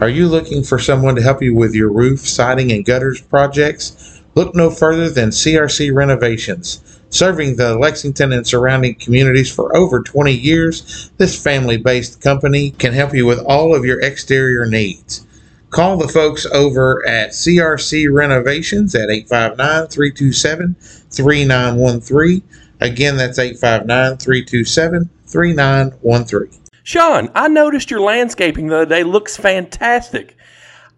Are you looking for someone to help you with your roof, siding, and gutters projects? Look no further than CRC Renovations. Serving the Lexington and surrounding communities for over 20 years, this family based company can help you with all of your exterior needs. Call the folks over at CRC Renovations at 859 327 3913. Again, that's 859 327 3913. Sean, I noticed your landscaping the other day looks fantastic.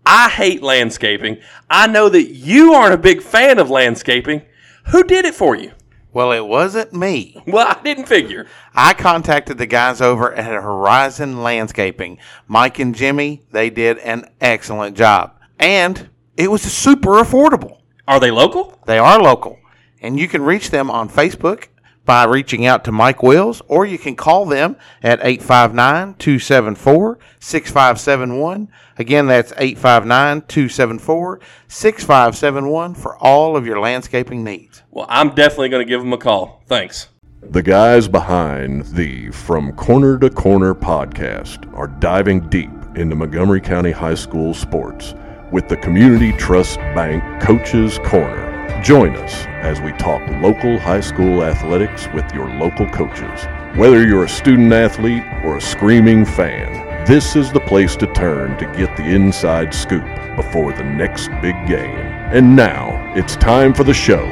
I hate landscaping. I know that you aren't a big fan of landscaping. Who did it for you? Well, it wasn't me. Well, I didn't figure. I contacted the guys over at Horizon Landscaping. Mike and Jimmy, they did an excellent job. And it was super affordable. Are they local? They are local. And you can reach them on Facebook by reaching out to Mike Wills, or you can call them at 859 274 6571. Again, that's 859 274 6571 for all of your landscaping needs. Well, I'm definitely going to give them a call. Thanks. The guys behind the From Corner to Corner podcast are diving deep into Montgomery County High School sports with the Community Trust Bank Coaches Corner. Join us as we talk local high school athletics with your local coaches. Whether you're a student athlete or a screaming fan, this is the place to turn to get the inside scoop before the next big game. And now it's time for the show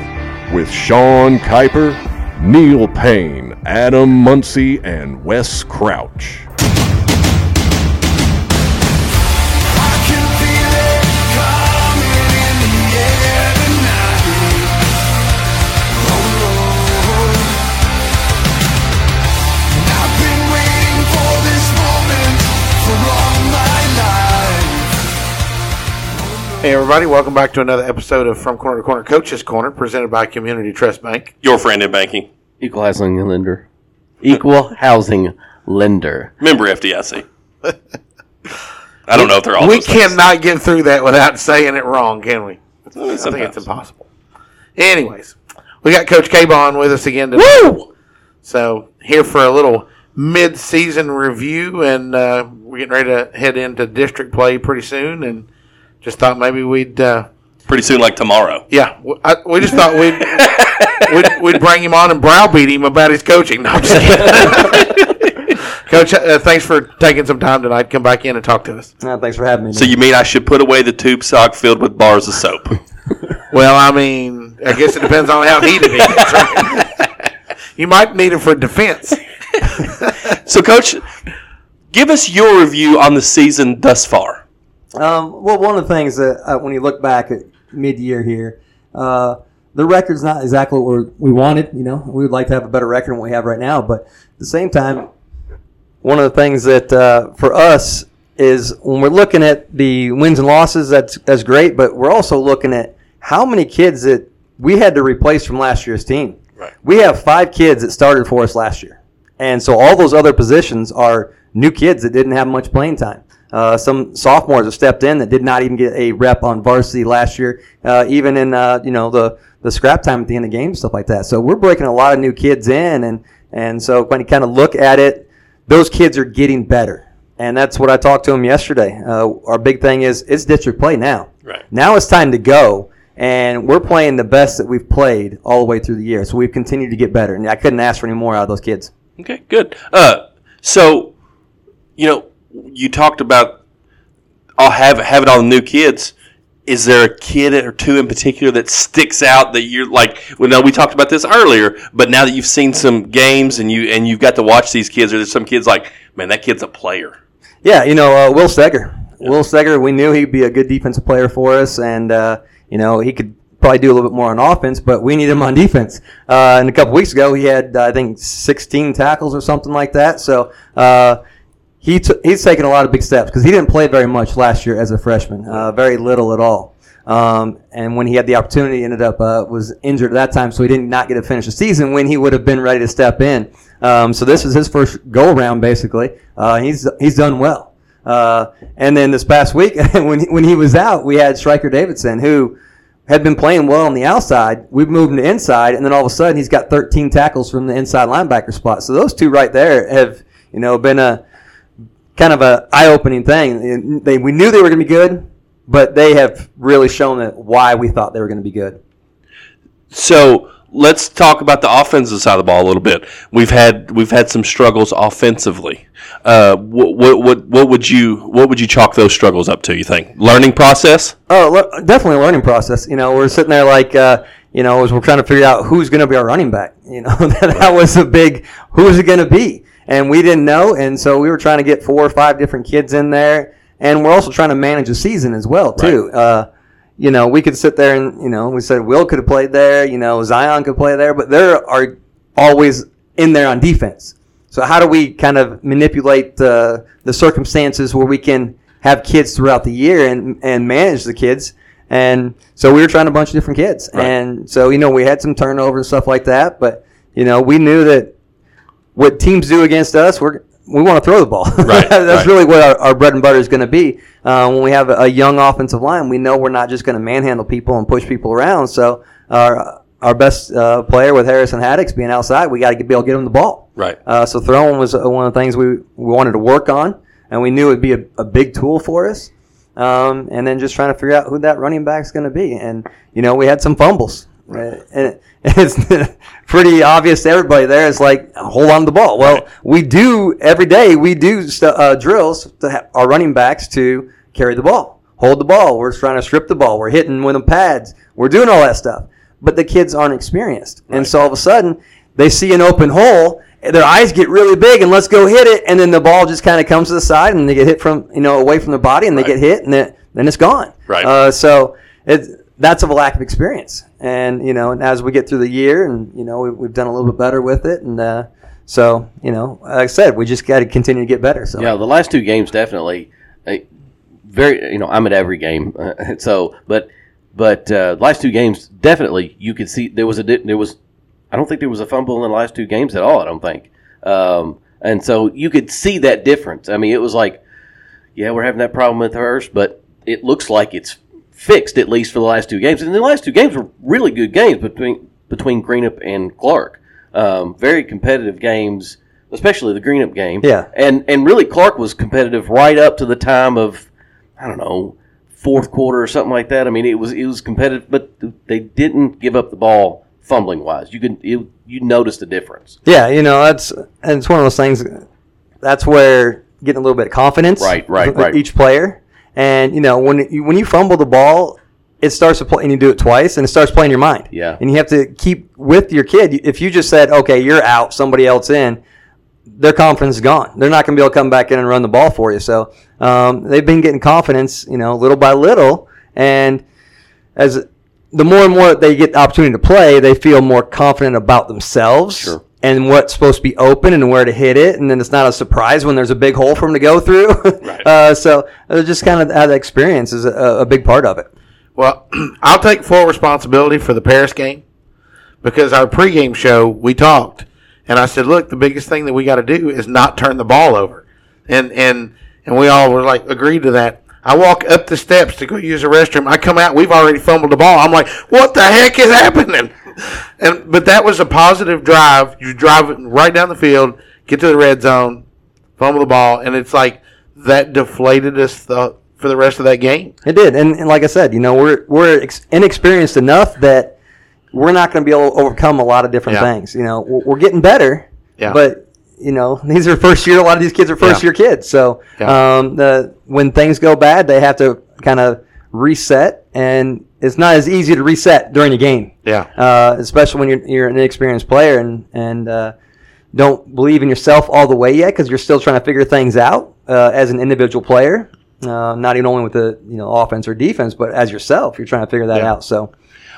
with Sean Kiper, Neil Payne, Adam Muncy, and Wes Crouch. Hey, everybody, welcome back to another episode of From Corner to Corner Coaches Corner, presented by Community Trust Bank. Your friend in banking. Equal housing lender. Equal housing lender. Member FDIC. I don't know if they're all we those things. cannot get through that without saying it wrong, can we? mean, I think it's sometimes. impossible. Anyways, we got Coach Caba with us again today. So here for a little mid-season review, and uh, we're getting ready to head into district play pretty soon, and just thought maybe we'd, uh, Pretty soon, like tomorrow. yeah, w- I, we just thought we'd, we'd we'd bring him on and browbeat him about his coaching. No, I'm just kidding. Coach, uh, thanks for taking some time tonight. Come back in and talk to us. Uh, thanks for having me. So you mean I should put away the tube sock filled with bars of soap? Well, I mean, I guess it depends on how heated it is. right? you might need it for defense. so, Coach, give us your review on the season thus far. Um, well, one of the things that uh, when you look back at mid-year here, uh, the record's not exactly what we're- wanted. You know, we would like to have a better record than what we have right now, but at the same time, one of the things that uh, for us is when we're looking at the wins and losses, that's that's great, but we're also looking at how many kids that we had to replace from last year's team. Right. We have five kids that started for us last year, and so all those other positions are new kids that didn't have much playing time. Uh, some sophomores have stepped in that did not even get a rep on varsity last year, uh, even in uh, you know the the scrap time at the end of games, stuff like that. So we're breaking a lot of new kids in, and and so when you kind of look at it, those kids are getting better, and that's what I talked to them yesterday. Uh, our big thing is it's district play now. Right. Now it's time to go, and we're playing the best that we've played all the way through the year. So we've continued to get better, and I couldn't ask for any more out of those kids. Okay, good. Uh, so, you know, you talked about I'll have having all the new kids. Is there a kid or two in particular that sticks out that you're like? Well, no, we talked about this earlier, but now that you've seen some games and you and you've got to watch these kids, are there some kids like, man, that kid's a player? Yeah, you know, uh, Will Steger. Will Steger, we knew he'd be a good defensive player for us, and, uh, you know, he could probably do a little bit more on offense, but we need him on defense. Uh, and a couple weeks ago, he had, I think, 16 tackles or something like that. So uh, he t- he's taken a lot of big steps because he didn't play very much last year as a freshman, uh, very little at all. Um, and when he had the opportunity, ended up uh, was injured at that time, so he did not get to finish the season when he would have been ready to step in. Um, so this is his first go around, basically. Uh, he's he's done well. Uh, and then this past week, when he, when he was out, we had Stryker Davidson, who had been playing well on the outside. We've moved him to inside, and then all of a sudden, he's got 13 tackles from the inside linebacker spot. So those two right there have you know been a kind of a eye opening thing. They, we knew they were going to be good, but they have really shown that why we thought they were going to be good. So let's talk about the offensive side of the ball a little bit. We've had we've had some struggles offensively. Uh, what, what what what would you what would you chalk those struggles up to? You think learning process? Oh, le- definitely a learning process. You know, we're sitting there like, uh, you know, as we're trying to figure out who's going to be our running back. You know, that, that was a big, who is it going to be? And we didn't know, and so we were trying to get four or five different kids in there, and we're also trying to manage a season as well too. Uh, you know, we could sit there and you know, we said Will could have played there. You know, Zion could play there, but there are always in there on defense. So how do we kind of manipulate the the circumstances where we can have kids throughout the year and and manage the kids? And so we were trying a bunch of different kids, and so you know we had some turnover and stuff like that. But you know we knew that what teams do against us, we're we want to throw the ball. Right, That's right. really what our, our bread and butter is going to be. Uh, when we have a, a young offensive line, we know we're not just going to manhandle people and push people around. So our our best uh, player with Harrison Haddix being outside, we got to be able to get him the ball. Right. Uh, so throwing was uh, one of the things we, we wanted to work on, and we knew it'd be a, a big tool for us. Um, and then just trying to figure out who that running back's going to be. And you know, we had some fumbles, Uh, and it- it's pretty obvious to everybody there. It's like hold on to the ball. Well, we do every day. We do stu- uh, drills to have our running backs to carry the ball, hold the ball. We're trying to strip the ball. We're hitting with the pads. We're doing all that stuff. But the kids aren't experienced, and so all of a sudden they see an open hole. Their eyes get really big, and let's go hit it. And then the ball just kind of comes to the side, and they get hit from you know away from their body, and they get hit, and then, then it's gone. Right. Uh, so it that's of a lack of experience, and you know, and as we get through the year, and you know, we, we've done a little bit better with it, and uh, so you know, like I said, we just got to continue to get better. So Yeah, the last two games definitely. uh, Very, you know, I'm at every game, uh, so but but uh, last two games definitely you could see there was a there was I don't think there was a fumble in the last two games at all. I don't think, um, and so you could see that difference. I mean, it was like, yeah, we're having that problem with hers, but it looks like it's fixed at least for the last two games. And the last two games were really good games between between Greenup and Clark. Um, very competitive games, especially the Greenup game. Yeah. and and really Clark was competitive right up to the time of I don't know fourth quarter or something like that. I mean, it was it was competitive, but they didn't give up the ball fumbling wise. You could you, you noticed the difference. Yeah, you know, that's and it's one of those things. That's where getting a little bit of confidence, Right, right, right. Each player, and you know, when you, when you fumble the ball, it starts to play, and you do it twice, and it starts playing your mind. Yeah. and you have to keep with your kid. If you just said, "Okay, you're out," somebody else in, their confidence is gone. They're not going to be able to come back in and run the ball for you. So um, they've been getting confidence, you know, little by little, and as the more and more they get the opportunity to play, they feel more confident about themselves Sure. And what's supposed to be open and where to hit it. And then it's not a surprise when there's a big hole for them to go through. uh, so uh, just kind of that experience is a, a big part of it. Well, I'll take full responsibility for the Paris game because our pregame show we talked, and I said, "Look, the biggest thing that we got to do is not turn the ball over," and and and we all were like agreed to that. I walk up the steps to go use the restroom. I come out, we've already fumbled the ball. I'm like, "What the heck is happening?" And but that was a positive drive. You drive it right down the field, get to the red zone, fumble the ball, and it's like that deflated us the, for the rest of that game. It did, and, and like I said, you know, we're we're ex- inexperienced enough that we're not going to be able to overcome a lot of different Yeah. things. You know, we're, getting better, Yeah. but you know, these are first year. A lot of these kids are first Yeah. year kids, so um, the when things go bad, they have to kind of reset, and it's not as easy to reset during a game. Yeah. uh, especially when you're you're an inexperienced player and and uh, don't believe in yourself all the way yet because you're still trying to figure things out uh, as an individual player. Uh, not even only with the you know offense or defense, but as yourself, you're trying to figure that Yeah. out. So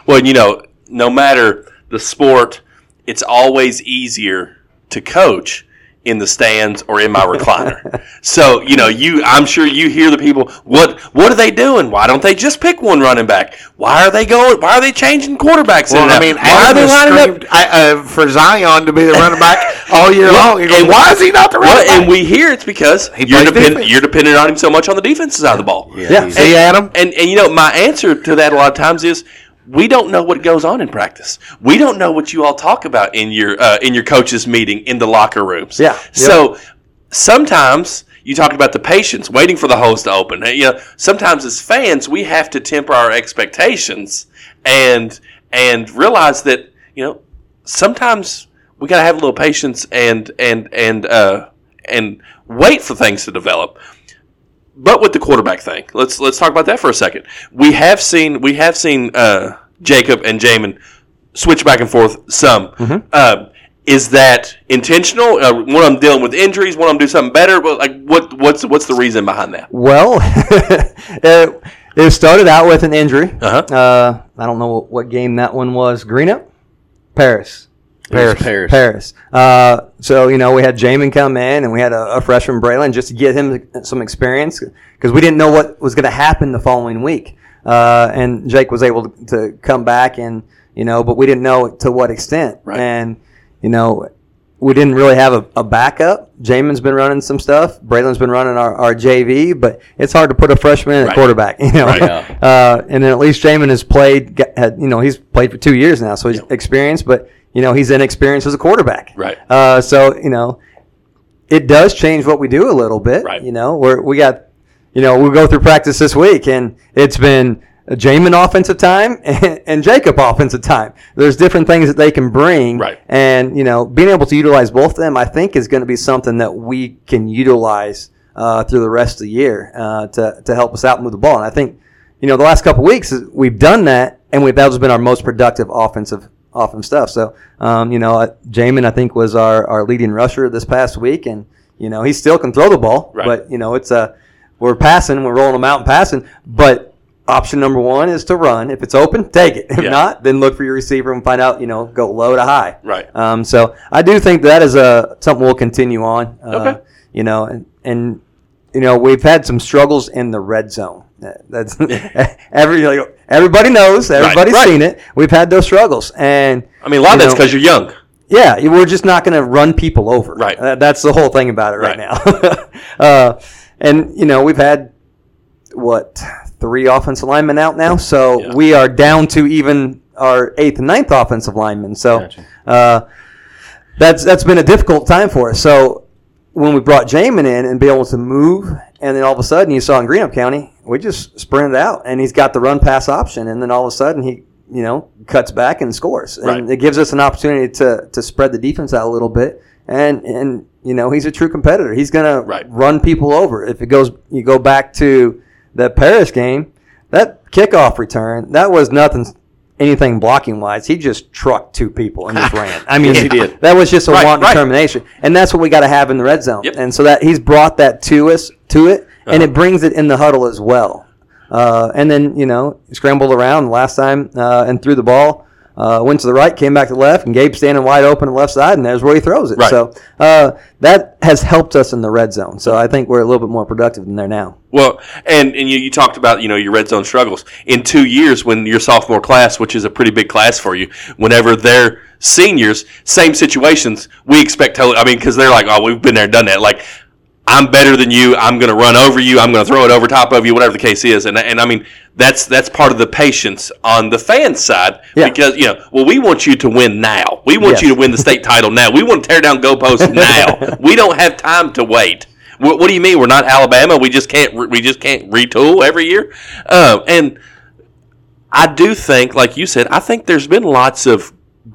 Well, you know, no matter the sport, it's always easier to coach in the stands or in my recliner. so, you know, you I'm sure you hear the people, what what are they doing? Why don't they just pick one running back? Why are they going why are they changing quarterbacks Well, and I mean, why are they lining up? I, uh, for Zion to be the running back all year long. Goes, and- why is he not the running Well, back? and we hear it's because you're plays dependent you're dependent on him so much on the defensive side of the ball. Yeah. he's- See, Adam? And and you know, my answer to that a lot of times is we don't know what goes on in practice. We don't know what you all talk about in your uh, in your coaches meeting in the locker rooms. Yeah. So sometimes you talked about the patience, waiting for the hose to open. You know, sometimes as fans, we have to temper our expectations and and realize that you know sometimes we got to have a little patience and and and uh, and wait for things to develop. But with the quarterback thing, let's let's talk about that for a second. We have seen we have seen uh, Jacob and Jamin switch back and forth some. Uh, is that intentional? Uh, one of them dealing with injuries, one of them do something better. But like, what what's what's the reason behind that? Well, it, it started out with an injury. Uh-huh. Uh, I don't know what, what game that one was. Greenup? Paris. Paris. Paris. Paris. Uh, so, you know, we had Jamin come in and we had a, a freshman Braylon just to get him some experience because we didn't know what was going to happen the following week. Uh, and Jake was able to, to come back and, you know, but we didn't know to what extent. Right. And, you know, we didn't really have a, a backup. Jamin's been running some stuff. Braylon's been running our, our JV, but it's hard to put a freshman at Right. quarterback, you know. Right. Yeah. Uh, and then at least Jamin has played, had, you know, he's played for two years now, so he's experienced, but, you know, he's inexperienced as a quarterback. Right. Uh, so, you know, it does change what we do a little bit. Right. You know, we're, we got, you know, we'll go through practice this week, and it's been Jamin offensive time and, and Jacob offensive time. There's different things that they can bring. Right. And, you know, being able to utilize both of them, I think, is going to be something that we can utilize uh, through the rest of the year uh, to, to help us out move the ball. And I think, you know, the last couple weeks we've done that, and we've, that has been our most productive offensive offensive stuff. So, um, you know, uh, Jamin I think was our, our leading rusher this past week, and you know he still can throw the ball, Right. but you know it's a we're passing, we're rolling them out and passing, but. Option number one is to run. If it's open, take it. If Yeah. not, then look for your receiver and find out. You know, go low to high. Right. Um, so I do think that is a something we'll continue on. Uh, Okay. You know, and and you know we've had some struggles in the red zone. That- That's every like, everybody knows. Everybody's right. seen it. We've had those struggles, and I mean, a lot of that's because you're young. yeah, we're just not going to run people over. Right. Uh, that's the whole thing about it right, Right. now. uh, and you know we've had what three offensive linemen out now, so Yeah. we are down to even our eighth and ninth offensive linemen. So Gotcha. uh, that's that's been a difficult time for us. So when we brought Jamin in and be able to move, and then all of a sudden you saw in Greenup County, we just sprinted out, and he's got the run pass option, and then all of a sudden he you know cuts back and scores, and Right. it gives us an opportunity to to spread the defense out a little bit, and and you know he's a true competitor. He's gonna Right. run people over. If it goes, you go back to the Paris game, that kickoff return that was nothing. Anything blocking wise, he just trucked two people and just ran. I mean, Yes, he did. That was just a Right, want right. determination, and that's what we got to have in the red zone. Yep. And so that he's brought that to us, to it, and Uh-huh. it brings it in the huddle as well. Uh, and then you know scrambled around last time uh, and threw the ball. Uh, went to the right, came back to the left, and Gabe standing wide open on the left side, and there's where he throws it. Right. So uh, that has helped us in the red zone. So I think we're a little bit more productive than there now. Well, and and you, you talked about you know your red zone struggles in two years when your sophomore class, which is a pretty big class for you, whenever they're seniors, same situations, we expect totally. I mean, because they're like, oh, we've been there, and done that. Like, I'm better than you. I'm going to run over you. I'm going to throw it over top of you, whatever the case is. And and I mean, that's that's part of the patience on the fan side Yeah. because you know, well, we want you to win now. We want Yes. you to win the state title now. We want to tear down goalposts now. we don't have time to wait. What, what do you mean we're not Alabama? We just can't we just can't retool every year. Uh, and I do think, like you said, I think there's been lots of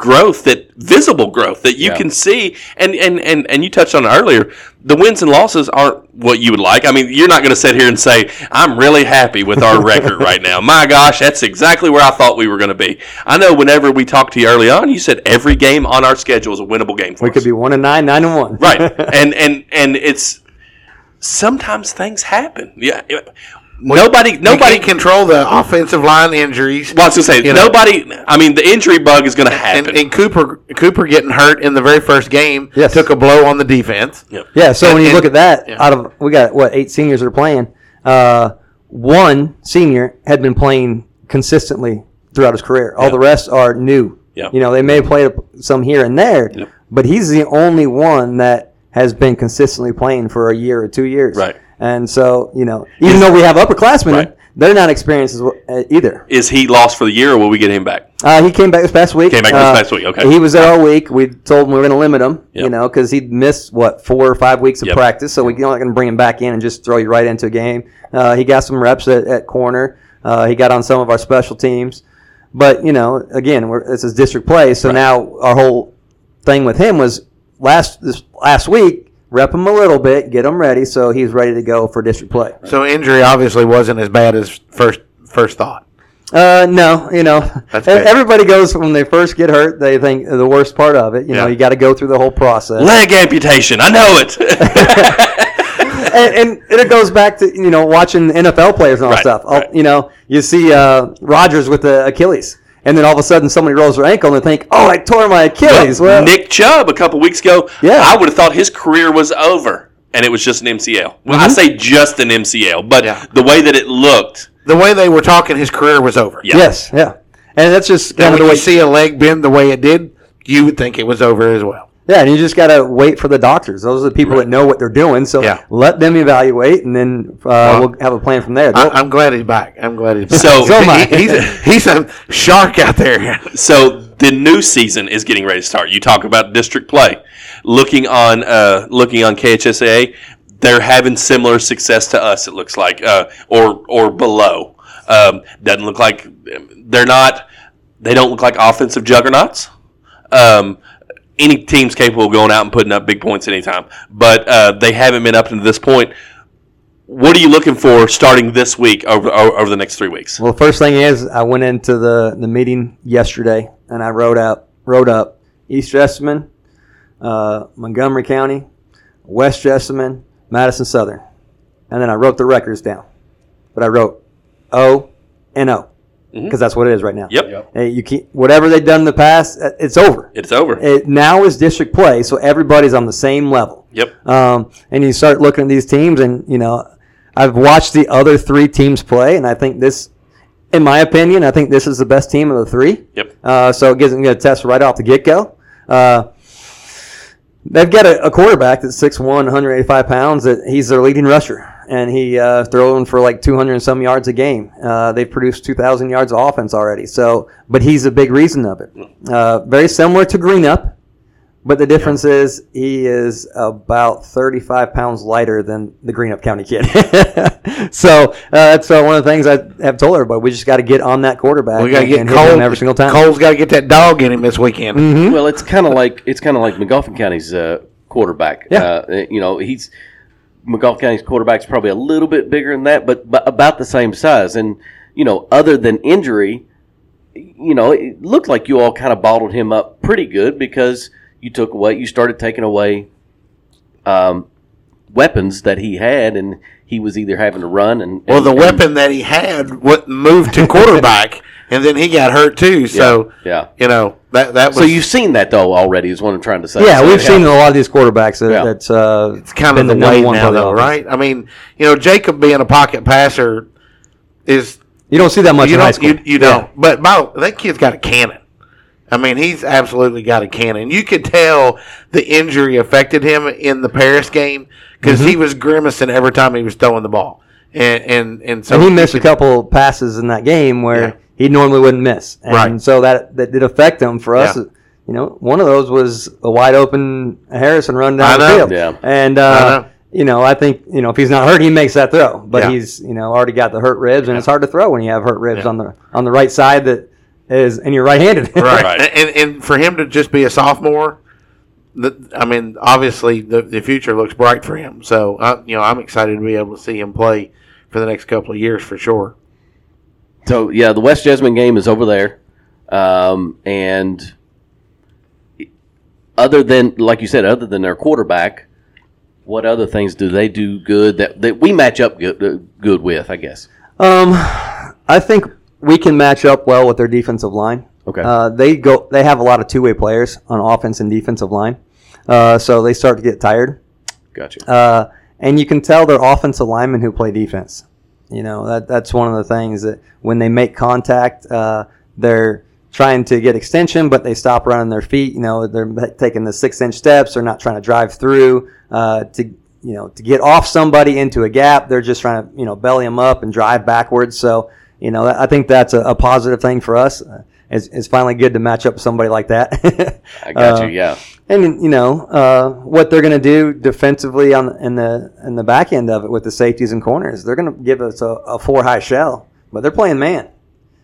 growth that visible growth that you Yeah. can see. And, and and and you touched on it earlier the wins and losses aren't what you would like. I mean you're not going to sit here and say i'm really happy with our record right now. My gosh that's exactly where i thought we were going to be. I know whenever we talked to you early on you said every game on our schedule is a winnable game for We us. could be one and nine, nine and one. right. And and and it's sometimes things happen. Yeah nobody Nobody nobody can control the offensive line injuries. well, I was gonna say You know. nobody. I mean, the injury bug is going to happen. and Cooper Cooper getting hurt in the very first game Yes. took a blow on the defense. Yeah, so And- when you and- look at that, yeah. out of we got what eight seniors that are playing. Uh, one senior had been playing consistently throughout his career. All Yeah. the rest are new. Yeah. You know, they may have played some here and there, Yep. but he's the only one that has been consistently playing for a year or two years. Right. And so, you know, even though we have upperclassmen Right. they're not experienced as well, uh, either. Is he lost for the year, or will we get him back? Uh, he came back this past week. Came back this Uh, past week, okay. He was there all week. We told him we were going to limit him, you know, because he'd missed what four or five weeks of Yep. practice. So we're not going to bring him back in and just throw you right into a game. Uh, he got some reps at, at corner. Uh, he got on some of our special teams, but you know, again, we're, this is district play. So now our whole thing with him was last this last week. Rep him a little bit, get him ready, so he's ready to go for district play. So injury obviously wasn't as bad as first first thought. Uh, no, you know, That's good. everybody goes when they first get hurt. They think the worst part of it. You know, you got to go through the whole process, Leg amputation. I know it. and, and it goes back to you know watching NFL players and all Right, that stuff. right. You know, you see uh, Rodgers with the Achilles, and then all of a sudden somebody rolls their ankle and they think, "Oh, I tore my Achilles." Well, Nick Chubb a couple weeks ago. Yeah. I would have thought his career was over, and it was just an MCL. Well, I mm-hmm. say just an MCL, but Yeah. the way that it looked, The way they were talking, his career was over. yeah, yes, yeah, and that's just And kind of when the you see a leg bend the way it did, you would think it was over as well. Yeah, and you just got to wait for the doctors. Those are the people that know what they're doing. So Yeah. let them evaluate, and then uh, we'll have a plan from there. I, I'm glad he's back. I'm glad he's back. So- So am I. He- he's, a, he's a shark out there. So the new season is getting ready to start. You talk about district play. Looking on uh, looking on KHSAA, they're having similar success to us. It looks like, uh, or or below. Um, doesn't look like they're not. They don't look like offensive juggernauts. Um, any team's capable of going out and putting up big points anytime, but uh, they haven't been up to this point. What are you looking for starting this week over over, the next three weeks? Well, the first thing is I went into the, the meeting yesterday and I wrote out wrote up East Jessamine, uh, Montgomery County, West Jessamine, Madison Southern, and then I wrote the records down. But I wrote O and O because that's what it is right now. Yep, Hey, you keep whatever they've done in the past, uh, it's over. it's over. It now is district play, so everybody's on the same level. Yep. Um, and you start looking at these teams, and you know, I've watched the other three teams play, and I think this, in my opinion, I think this is the best team of the three. Yep. Uh, so it gives them a test right off the get go. Uh, they've got a, a quarterback that's 6'1", 185 pounds. That he's their leading rusher, and he uh, throwing for like 200 and some yards a game. Uh, they've produced 2,000 yards of offense already. So, but he's a big reason of it. Uh, very similar to Greenup. But the difference is he is about 35 pounds lighter than the Greenup County kid. so uh, that's uh, one of the things I have told everybody. We just got to get on that quarterback We got to get Cole him every single time. Cole's got to get that dog in him this weekend. Mm-hmm. Well, it's kind of like it's kind of like Magoffin County's uh, quarterback. Yeah. Uh, you know, he's Magoffin County's quarterback's probably a little bit bigger than that, but, but about the same size. And you know, other than injury, you know, it looked like you all kind of bottled him up pretty good because you took away, you started taking away um, weapons that he had, and he was either having to run and Well, the and- weapon that he had what moved to quarterback, and then he got hurt too. So yeah. you know that that was So you've seen that though already, is what I'm trying to say. Yeah, So, we've seen a lot of these quarterbacks that, Yeah. that's uh, it's kind of the, number way one now, part of the though, right? I mean, you know, Jacob being a pocket passer is You don't see that much you in high don't school. you, you don't. But Bo, that kid's got a cannon. I mean, he's absolutely got a cannon. You could tell the injury affected him in the Paris game because Mm-hmm. he was grimacing every time he was throwing the ball, and and and so and he missed a couple passes in that game where Yeah. he normally wouldn't miss, and Right. so that that did affect him. For us, Yeah. you know, one of those was a wide open Harrison run down I the field, Yeah. and I uh, know. you know, I think you know if he's not hurt, he makes that throw, but Yeah. he's you know already got the hurt ribs, and it's hard to throw when you have hurt ribs Yeah. on the on the right side that is and you're right-handed, right. Right. And, and for him to just be a sophomore, the, I mean, obviously the, the future looks bright for him. So I, you know, I'm excited to be able to see him play for the next couple of years for sure. So yeah, the West Jessamine game is over there, um, and other than like you said, other than their quarterback, what other things do they do good that, that we match up good, uh, good with? I guess. Um, I think we can match up well with their defensive line. Okay. Uh, they go. They have a lot of two way players on offense and defensive line, uh, so they start to get tired. Gotcha. Uh, and you can tell they're offensive linemen who play defense. You know that that's one of the things that when they make contact, uh, they're trying to get extension, but they stop running their feet. You know they're taking the six inch steps. They're not trying to drive through uh, to you know to get off somebody into a gap. They're just trying to you know belly them up and drive backwards. So you know I think that's a, a positive thing for us. Uh, It's, it's finally good to match up with somebody like that. I got Uh, you. Yeah. and you know uh, what they're going to do defensively on in the in the back end of it with the safeties and corners. They're going to give us a, a four high shell, but they're playing man,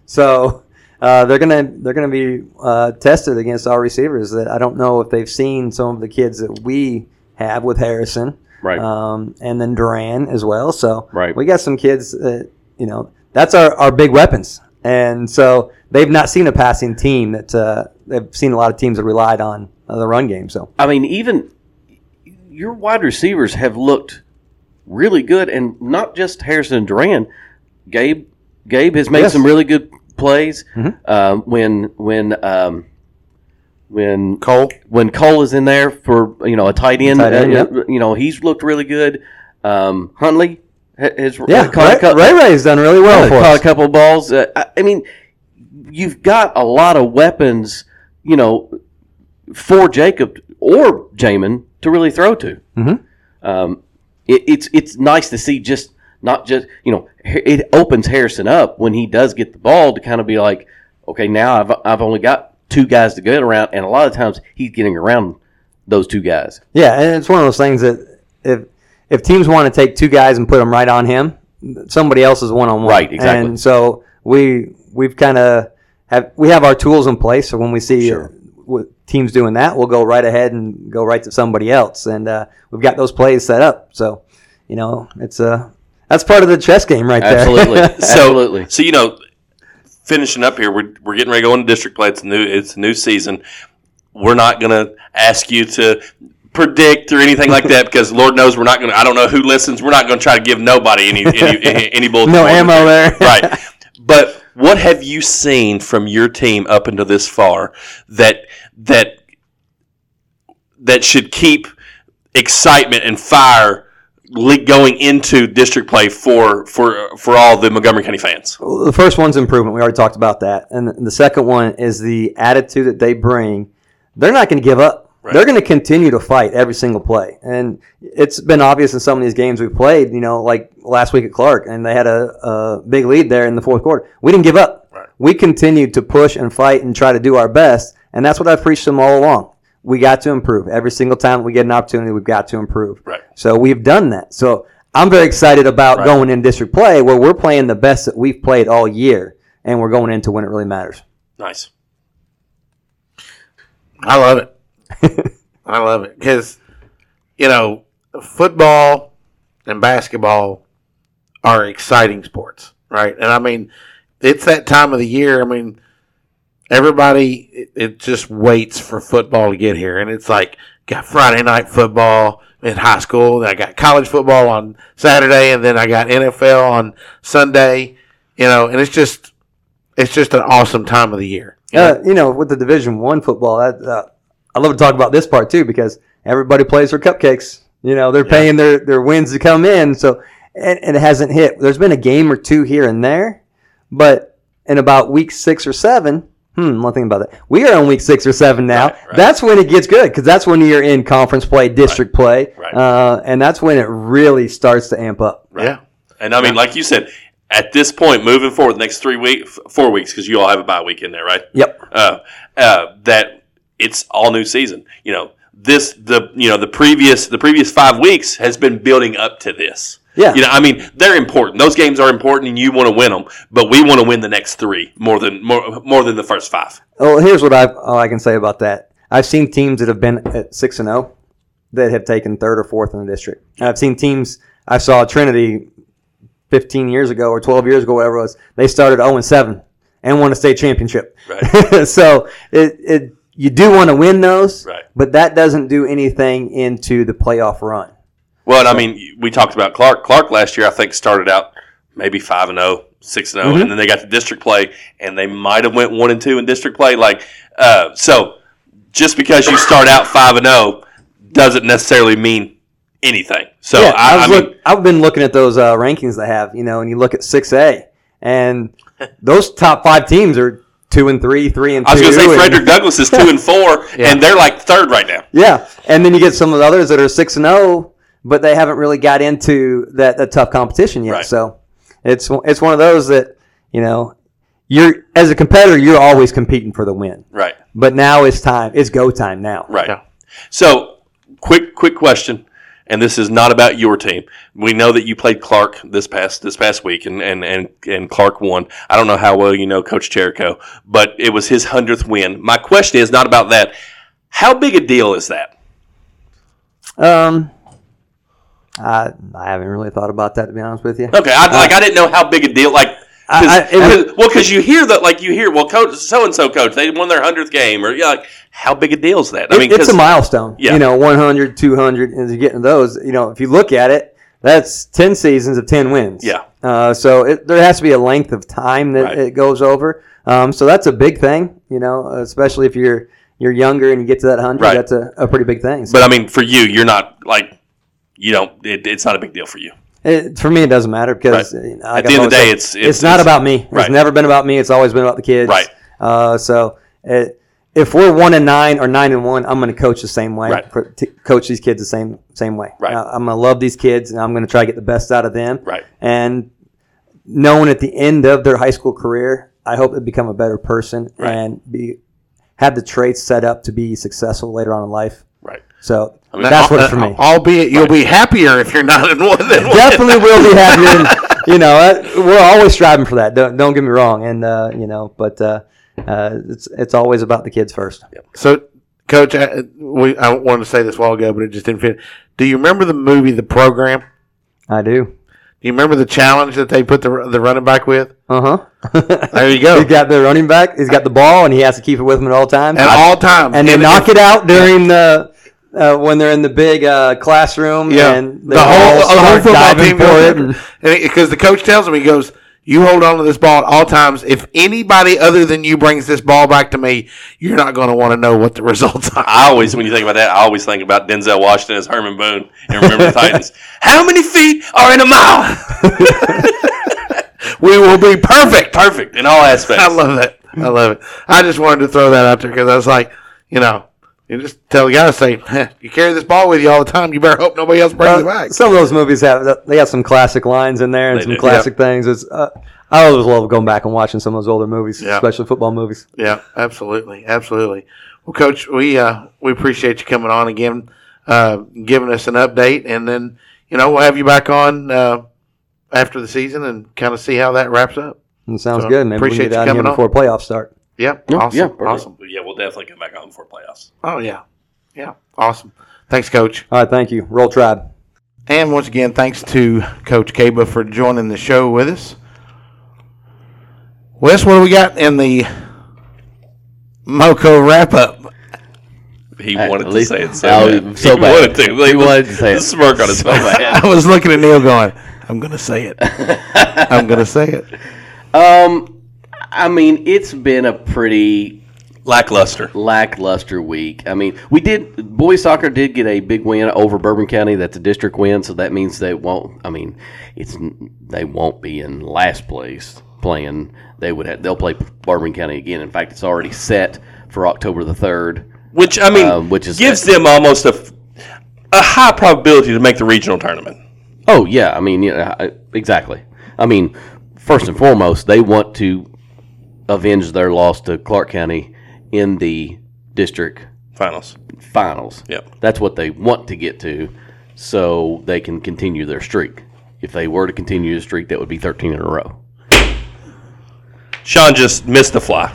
so uh, they're going to they're going to be uh, tested against our receivers. That I don't know if they've seen some of the kids that we have with Harrison, Right. Um, and then Duran as well. So Right. we got some kids that you know that's our, our big weapons, and so they've not seen a passing team that uh, they've seen a lot of teams that relied on uh, the run game. So. I mean, even your wide receivers have looked really good, and not just Harrison and Duran. Gabe, Gabe has made Yes. some really good plays. Mhm. Um, when when um, when Cole. when Cole is in there for you know a tight end, Tight end, uh, yep. you know he's looked really good. Um, Huntley has Yeah, caught a Ray, cou- Ray Ray's done really well yeah, for caught us. a couple of balls. Uh, I, I mean, you've got a lot of weapons, you know, for Jacob or Jamin to really throw to. Mhm. Um, it, it's it's nice to see just not just you know it opens Harrison up when he does get the ball to kind of be like, okay, now I've I've only got two guys to get around, and a lot of times he's getting around those two guys. Yeah, and it's one of those things that if if teams want to take two guys and put them right on him, somebody else is one on one. Right, exactly. And so we we've kind of have we have our tools in place. So when we see Sure. uh, teams doing that, we'll go right ahead and go right to somebody else, and uh, we've got those plays set up. So you know, it's uh, that's part of the chess game right there. Absolutely, So, absolutely. So you know, finishing up here, we're, we're getting ready to go into district play. It's a new it's a new season. We're not going to ask you to predict or anything like that because Lord knows we're not going to. I don't know who listens. We're not going to try to give nobody any any any, any bullshit. no ammo there. right. But what have you seen from your team up until this far that that that should keep excitement and fire going into district play for for for all the Montgomery County fans? Well, the first one's improvement. We already talked about that. And the second one is the attitude that they bring. They're not going to give up. Right. They're going to continue to fight every single play. And it's been obvious in some of these games we've played, you know, like last week at Clark, and they had a, a big lead there in the fourth quarter. We didn't give up. Right. We continued to push and fight and try to do our best. And that's what I've preached to them all along. We got to improve. Every single time we get an opportunity, we've got to improve. Right. So we've done that. So I'm very excited about Right. going in district play where we're playing the best that we've played all year, and we're going into when it really matters. Nice. I love it. I love it because you know football and basketball are exciting sports, right? And I mean, it's that time of the year. I mean, everybody it, it just waits for football to get here, and it's like got Friday night football in high school. Then I got college football on Saturday, and then I got NFL on Sunday. You know, and it's just it's just an awesome time of the year. You know? Uh, you know, with the Division One football, that, uh, I love to talk about this part too because everybody plays for cupcakes. You know, they're paying their, their wins to come in, so and, and it hasn't hit. There's been a game or two here and there, but in about week six or seven, hmm, one thing about that, we are on week six or seven now. Right, right. That's when it gets good because that's when you're in conference play, district play, right. Uh, and that's when it really starts to amp up. yeah. And I mean, like you said, at this point, moving forward, the next three weeks, four weeks, because you all have a bye week in there, right? Yep. Uh, uh, that it's all new season. You know, this the you know the previous the previous five weeks has been building up to this. Yeah. You know, I mean, they're important. Those games are important, and you want to win them. But we want to win the next three more than more more than the first five. Well, here's what I all I can say about that. I've seen teams that have been at six and zero that have taken third or fourth in the district. I've seen teams. I saw Trinity 15 years ago or 12 years ago, whatever it was. They started 0 and seven and won a state championship. Right. so it, it you do want to win those, Right. but that doesn't do anything into the playoff run. Well, and I mean, we talked about Clark. Clark last year, I think, started out maybe five and 0, 6 and 0, Mm-hmm. and then they got to district play, and they might have went one and two in district play. Like, uh, so just because you start out five and zero doesn't necessarily mean anything. So yeah, I, was I mean, look, I've been looking at those uh, rankings they have, you know, and you look at 6A, and those top five teams are two and three, three and two. I was going to say and- Frederick Douglass is two and four, and they're like third right now. Yeah, and then you get some of the others that are six and zero but they haven't really got into that, that tough competition yet. Right. So it's it's one of those that you know you're as a competitor you're always competing for the win. Right. But now it's time. It's go time now. Right. Yeah. So, quick, quick question, and this is not about your team. We know that you played Clark this past this past week, and and and, and Clark won. I don't know how well you know Coach Jericho, but it was his hundredth win. My question is not about that. How big a deal is that? Um, I I haven't really thought about that to be honest with you. Okay, I, like I didn't know how big a deal. Like, I- I- it was- 'cause- well, because you hear that, like you hear, well, coach, so and so coach, they won their hundredth game, or yeah, like how big a deal is that? I mean, it's a milestone. Yeah. You know, 100, 200, and you're getting those. You know, if you look at it, that's 10 seasons of 10 wins. Yeah. Uh, so it, there has to be a length of time that Right. it goes over. Um, so that's a big thing, you know, especially if you're you're younger and you get to that 100. Right. That's a, a pretty big thing. So But I mean, for you, you're not like you don't. It, it's not a big deal for you. It, for me, it doesn't matter because Right. you know, At the I've end of the day, said, it's- it's, it's- not it's- about me. Right. It's never been about me. It's always been about the kids. Right. Uh, so it, if we're one and nine or nine and one, I'm going to coach the same way. Right. Coach these kids the same same way. Right. Uh, I'm going to love these kids, and I'm going to try to get the best out of them. Right. And knowing at the end of their high school career, I hope they become a better person Right. and be have the traits set up to be successful later on in life. So mean, that's what it's for me. Albeit you'll be happier if you're not in one than. Definitely will be happier. And, you know, uh, we're always striving for that. Don't, don't get me wrong. And uh, you know, but uh, uh, it's it's always about the kids first. So, Coach, I, we, I wanted to say this a while ago, but it just didn't fit. Do you remember the movie The Program? I do. Do you remember the challenge that they put the the running back with? Uh huh. There you go. He's got the running back. He's got the ball, and he has to keep it with him at all times. At all times. and they And knock if- it out during the uh, when they're in the big uh, classroom. Yeah, and the whole, the whole football diving team for it. Because the coach tells him he goes, "You hold on to this ball at all times. If anybody other than you brings this ball back to me, you're not going to want to know what the results are." I always, when you think about that, I always think about Denzel Washington as Herman Boone and remember the Titans. How many feet are in a mile? We will be perfect. Perfect in all aspects. I love that. I love it. I just wanted to throw that out there because I was like, you know, you just tell the guy, say, "Heh, you carry this ball with you all the time. You better hope nobody else brings it back. Uh, some of those movies have they have some classic lines in there and They some do. classic things. It's uh, I always love going back and watching some of those older movies, Yeah. especially football movies. Yeah, absolutely, absolutely. Well, Coach, we uh, we appreciate you coming on again, uh, giving us an update, and then you know we'll have you back on uh, after the season and kind of see how that wraps up. It sounds So, good. Maybe we appreciate can get you out of here coming on. before playoffs start. Yeah, Yeah, awesome, yeah, perfect. awesome. yeah, we'll definitely come back on before playoffs. Oh yeah, yeah, awesome. Thanks, Coach. All right, thank you. Roll Tribe. And once again, thanks to Coach Caba for joining the show with us. Wes, what do we got in the Moco wrap up? He wanted to least- say it so Oh, bad. so he bad. wanted to. Like, He wanted to say the it. smirk on his face. I was looking at Neil going, I'm going to say it. I'm going to say it. Um, I mean, it's been a pretty Lackluster. lackluster week. I mean, we did boys soccer did get a big win over Bourbon County. That's a district win, so that means they won't. I mean, it's they won't be in last place playing. They would have, they'll play Bourbon County again. In fact, it's already set for October the third. Which I mean, Um, which is- gives them almost a a high probability to make the regional tournament. Oh yeah, I mean, yeah, exactly. I mean, first and foremost, they want to avenge their loss to Clark County in the district Finals. finals. Yep. That's what they want to get to so they can continue their streak. If they were to continue the streak, that would be 13 in a row. Sean just missed the fly.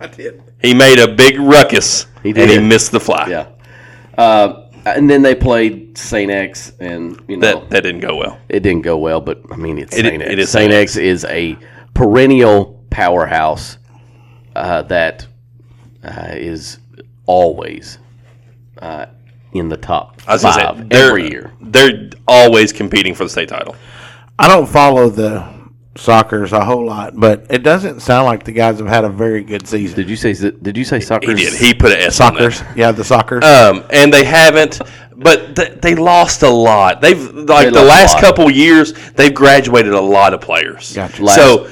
I did. He made a big ruckus, He and he missed the fly. Yeah. Uh, and then they played St. X, and, you know, That that didn't go well. it didn't go well, but I mean, it's It- St. X. it is St. St. X is a perennial powerhouse uh, that uh, is always uh, in the top I was gonna five say they're, every year. They're always competing for the state title. I don't follow the soccer's a whole lot, but it doesn't sound like the guys have had a very good season. Did you say? Did you say soccer? He did. He put an S on that. Soccer's, yeah, the soccer. Um, and they haven't, but th- they lost a lot. They've like They the lost a last lot. couple years, they've graduated a lot of players. Gotcha. So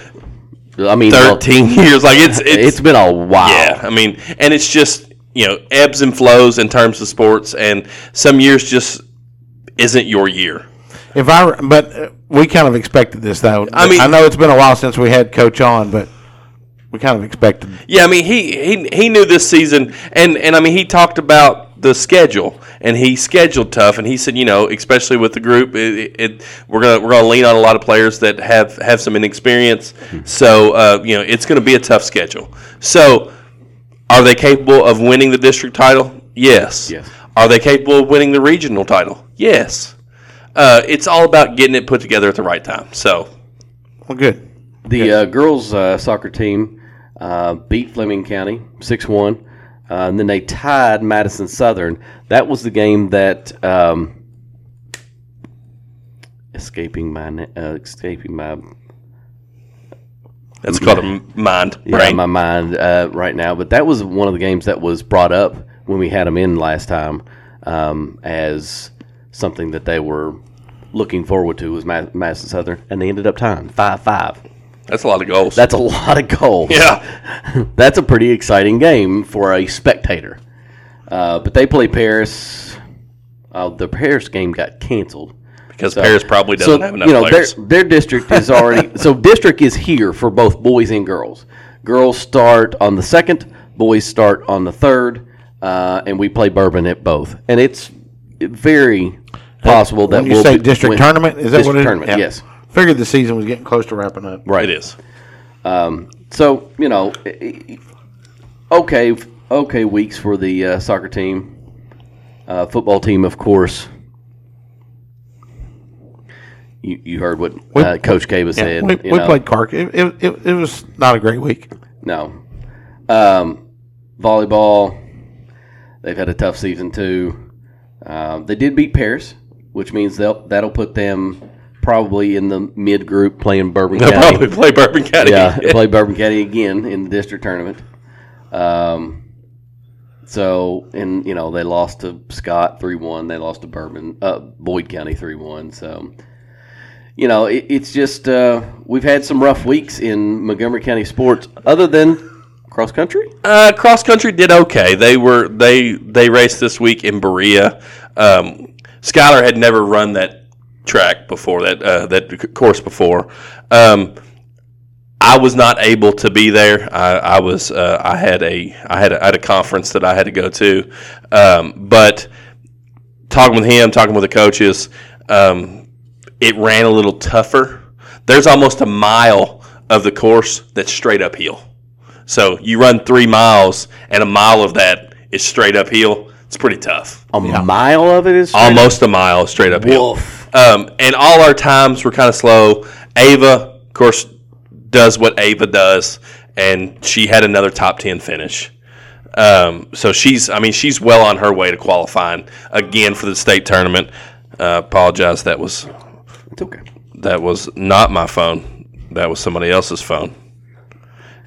I mean, well, thirteen years, like it's it's, it's been a while. yeah. I mean, and it's just you know ebbs and flows in terms of sports, and some years just isn't your year. If I, but uh, we kind of expected this though. I mean- I know it's been a while since we had Coach on, but we kind of expected. Yeah, I mean he he he knew this season, and and I mean he talked about the schedule, and he scheduled tough, and he said, you know, especially with the group, it, it we're gonna we're gonna lean on a lot of players that have have some inexperience, so uh, you know it's gonna be a tough schedule. So, are they capable of winning the district title? Yes. Yes. Are they capable of winning the regional title? Yes. Uh, it's all about getting it put together at the right time. So, Well, good. The uh, girls uh, soccer team uh, beat Fleming County six one, uh, and then they tied Madison Southern. That was the game that um, escaping my uh, escaping my that's called a mind yeah, brain. my mind uh, right now. But that was one of the games that was brought up when we had them in last time um, as something that they were looking forward to was Madison Southern, and they ended up tying five five. That's a lot of goals. That's a lot of goals. yeah. That's a pretty exciting game for a spectator. Uh, but they play Paris. Uh, the Paris game got canceled. Because Paris probably doesn't have enough you know, players. Their, their district is already so district is here for both boys and girls. Girls start on the second, boys start on the third, uh, and we play Bourbon at both. And it's very possible that When you we'll say be- district win- tournament, is that district what it is? tournament? Yeah. Yes. Figured the season was getting close to wrapping up. Right. It is. Um, so you know, okay, okay weeks for the uh, soccer team, uh, football team, of course. You, you heard what We- uh, Coach Caba Yeah, said. we, you we know. played Clark. It, it, it, it was not a great week. No. Um, volleyball, they've had a tough season too. Um, they did beat Paris, which means they'll that'll put them probably in the mid group playing Bourbon They'll County. probably play Bourbon County. yeah, play Bourbon County again in the district tournament. Um, so and you know they lost to Scott three one. They lost to Bourbon uh, Boyd County three one. So you know it, it's just uh, we've had some rough weeks in Montgomery County sports, other than cross country. Uh, cross country did okay. They were they they raced this week in Berea. Um, Skylar had never run that track before that uh, that course before. Um, I was not able to be there. I, I was uh, I had a I had a, I had a conference that I had to go to, um, but talking with him, talking with the coaches, um, it ran a little tougher. There's almost a mile of the course that's straight uphill. So you run three miles, and a mile of that is straight uphill. It's pretty tough. A mile of it is straight Almost a mile straight uphill. Woof. Um, and all our times were kind of slow. Ava, of course, does what Ava does, and she had another top ten finish. Um, so she's, I mean, she's well on her way to qualifying again for the state tournament. Uh, apologize, that was It's okay. that was not my phone. That was somebody else's phone.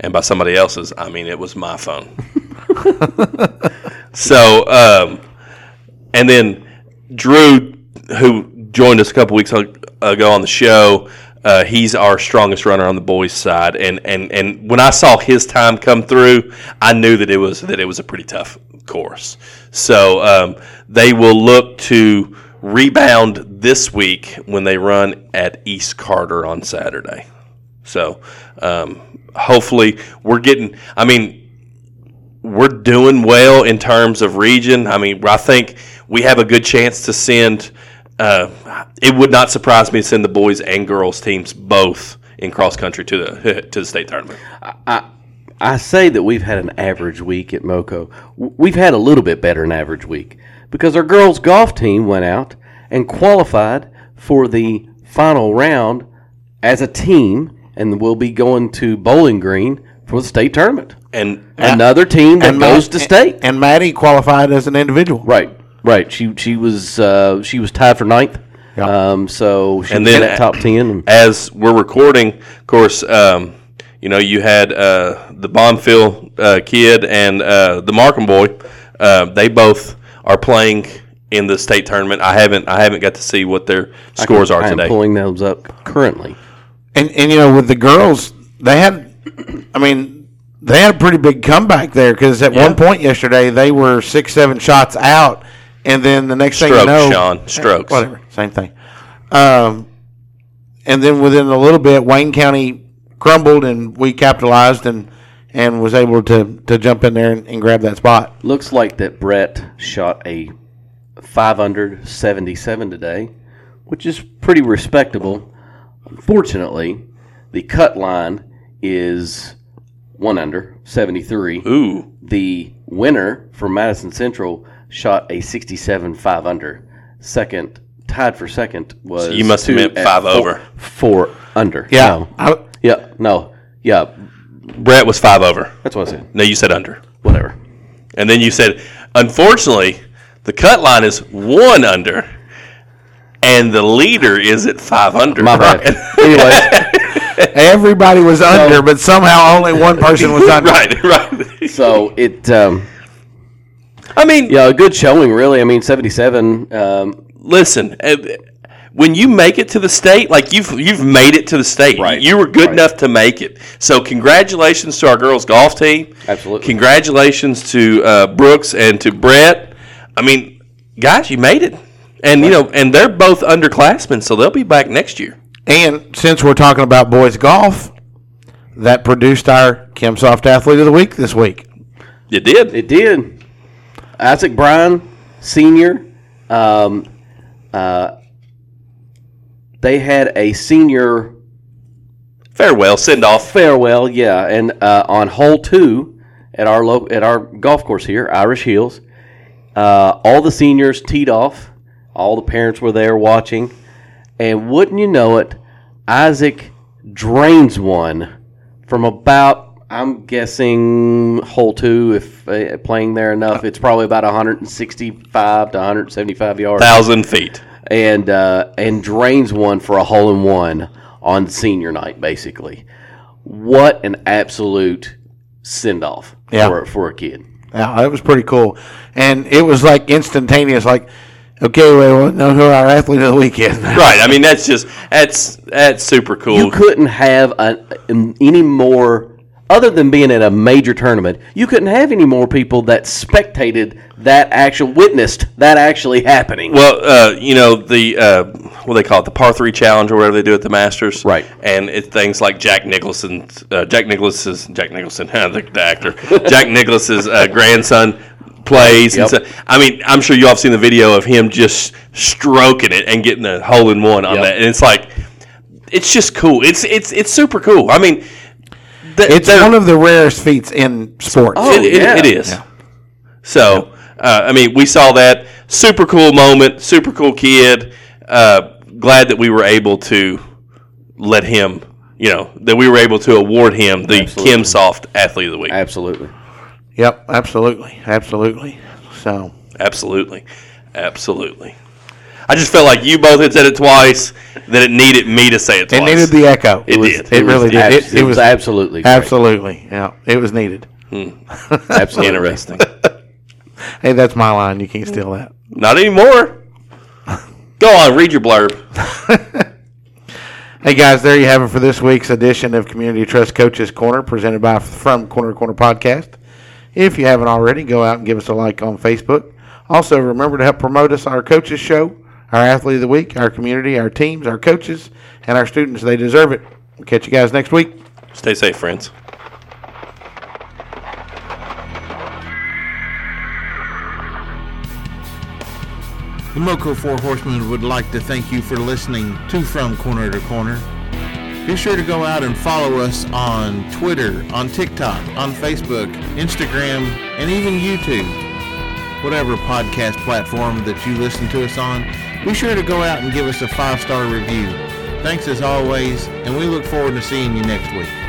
And by somebody else's, I mean it was my phone. so, um, and then Drew, who joined us a couple weeks ago on the show, uh, he's our strongest runner on the boys' side, and, and, and when I saw his time come through, I knew that it was that it was a pretty tough course. So um, they will look to rebound this week when they run at East Carter on Saturday. So um, hopefully we're getting. I mean, we're doing well in terms of region. I mean, I think we have a good chance to send. Uh, it would not surprise me to send the boys and girls teams both in cross country to the to the state tournament. I I say that we've had an average week at MoCo. We've had a little bit better than average week because our girls golf team went out and qualified for the final round as a team, and we'll be going to Bowling Green for the state tournament. And Another team that Matt- goes to state. And Maddie qualified as an individual. Right, right. She she was uh, she was tied for ninth. Yeah. Um, so she And was in then that top ten. As we're recording, of course, um, you know, you had uh, the Bonfield uh, kid and uh, the Markham boy. Uh, they both are playing in the state tournament. I haven't I haven't got to see what their scores are I am today. pulling those up currently. And and you know with the girls, they had, I mean, they had a pretty big comeback there because at one point yesterday they were six seven shots out, and then the next thing you know, Sean, strokes. whatever. same thing. Um, and then within a little bit, Wayne County crumbled, and we capitalized and and was able to to jump in there and, and grab that spot. Looks like that Brett shot a 577 today, which is pretty respectable. Unfortunately, the cut line is one under 73. Ooh. The winner from Madison Central shot a 67 5 under. Second, tied for second was So you must have two meant five four- over. Four under. Yeah, No. I, Yeah. No. Yeah. Brett was five over. That's what I said. No, you said under. Whatever. And then you said, unfortunately, the cut line is one under, and the leader is at five under. My bad. anyway, everybody was under, but somehow only one person was under. right, right. so it. Um, I mean, yeah, a good showing, really. I mean, 77. Um, listen, uh, when you make it to the state, like you've you've made it to the state, Right, you were good right. enough to make it. So congratulations to our girls golf team. Absolutely. Congratulations to uh, Brooks and to Brett. I mean, guys, you made it, and you know, and they're both underclassmen, so they'll be back next year. And since we're talking about boys golf, that produced our Kim Soft Athlete of the Week this week. It did. It did. Isaac Bryan, senior. Um, uh, they had a senior Farewell, send off. farewell, yeah, and uh, on hole two at our lo- at our golf course here, Irish Hills, uh, all the seniors teed off. All the parents were there watching, and wouldn't you know it, Isaac drains one from about I'm guessing hole two. If uh, playing there enough, it's probably about 165 to 175 yards Thousand feet. and uh, and drains one for a hole in one on senior night. Basically, what an absolute send off Yeah. for for a kid. Yeah, that was pretty cool. And it was like instantaneous, like, okay, we want to know who our athlete of the week is. Right. I mean, that's just that's that's super cool. You couldn't have a, an- any more. Other than being at a major tournament, you couldn't have any more people that spectated that actual, witnessed that actually happening. Well, uh, you know the uh, what do they call it, the par three challenge or whatever they do at the Masters, Right. And it's things like Jack Nicholson, uh, Jack Nicklaus's Jack Nicholson, the, the actor, Jack Nicklaus's uh, grandson plays. Yep. And so, I mean, I'm sure you all have seen the video of him just stroking it and getting a hole in one on Yep. that, and it's like it's just cool. It's it's it's super cool. I mean, th- It's they're- one of the rarest feats in sports. Oh, it, it- yeah. it is. So, uh, I mean, we saw that super cool moment, super cool kid. Uh, glad that we were able to let him, you know, that we were able to award him the Absolutely. Kim Soft Athlete of the Week. Absolutely. Yep, absolutely. Absolutely. So, Absolutely, absolutely. I just felt like you both had said it twice. That it needed me to say it twice. it needed the echo. It was- did. It, really was did. abs- It, it was absolutely great. absolutely. Yeah, it was needed. Hmm. absolutely interesting. Hey, that's my line. You can't steal that. Not anymore. Go on, read your blurb. Hey guys, there you have it for this week's edition of Community Trust Coaches Corner, presented by From Corner to Corner Podcast. If you haven't already, go out and give us a like on Facebook. Also, remember to help promote us our coaches show, our athlete of the week, our community, our teams, our coaches, and our students. They deserve it. We'll catch you guys next week. Stay safe, friends. The Moco Four Horsemen would like to thank you for listening to From Corner to Corner. Be sure to go out and follow us on Twitter, on TikTok, on Facebook, Instagram, and even YouTube. Whatever podcast platform that you listen to us on, be sure to go out and give us a five star review. Thanks as always, and we look forward to seeing you next week.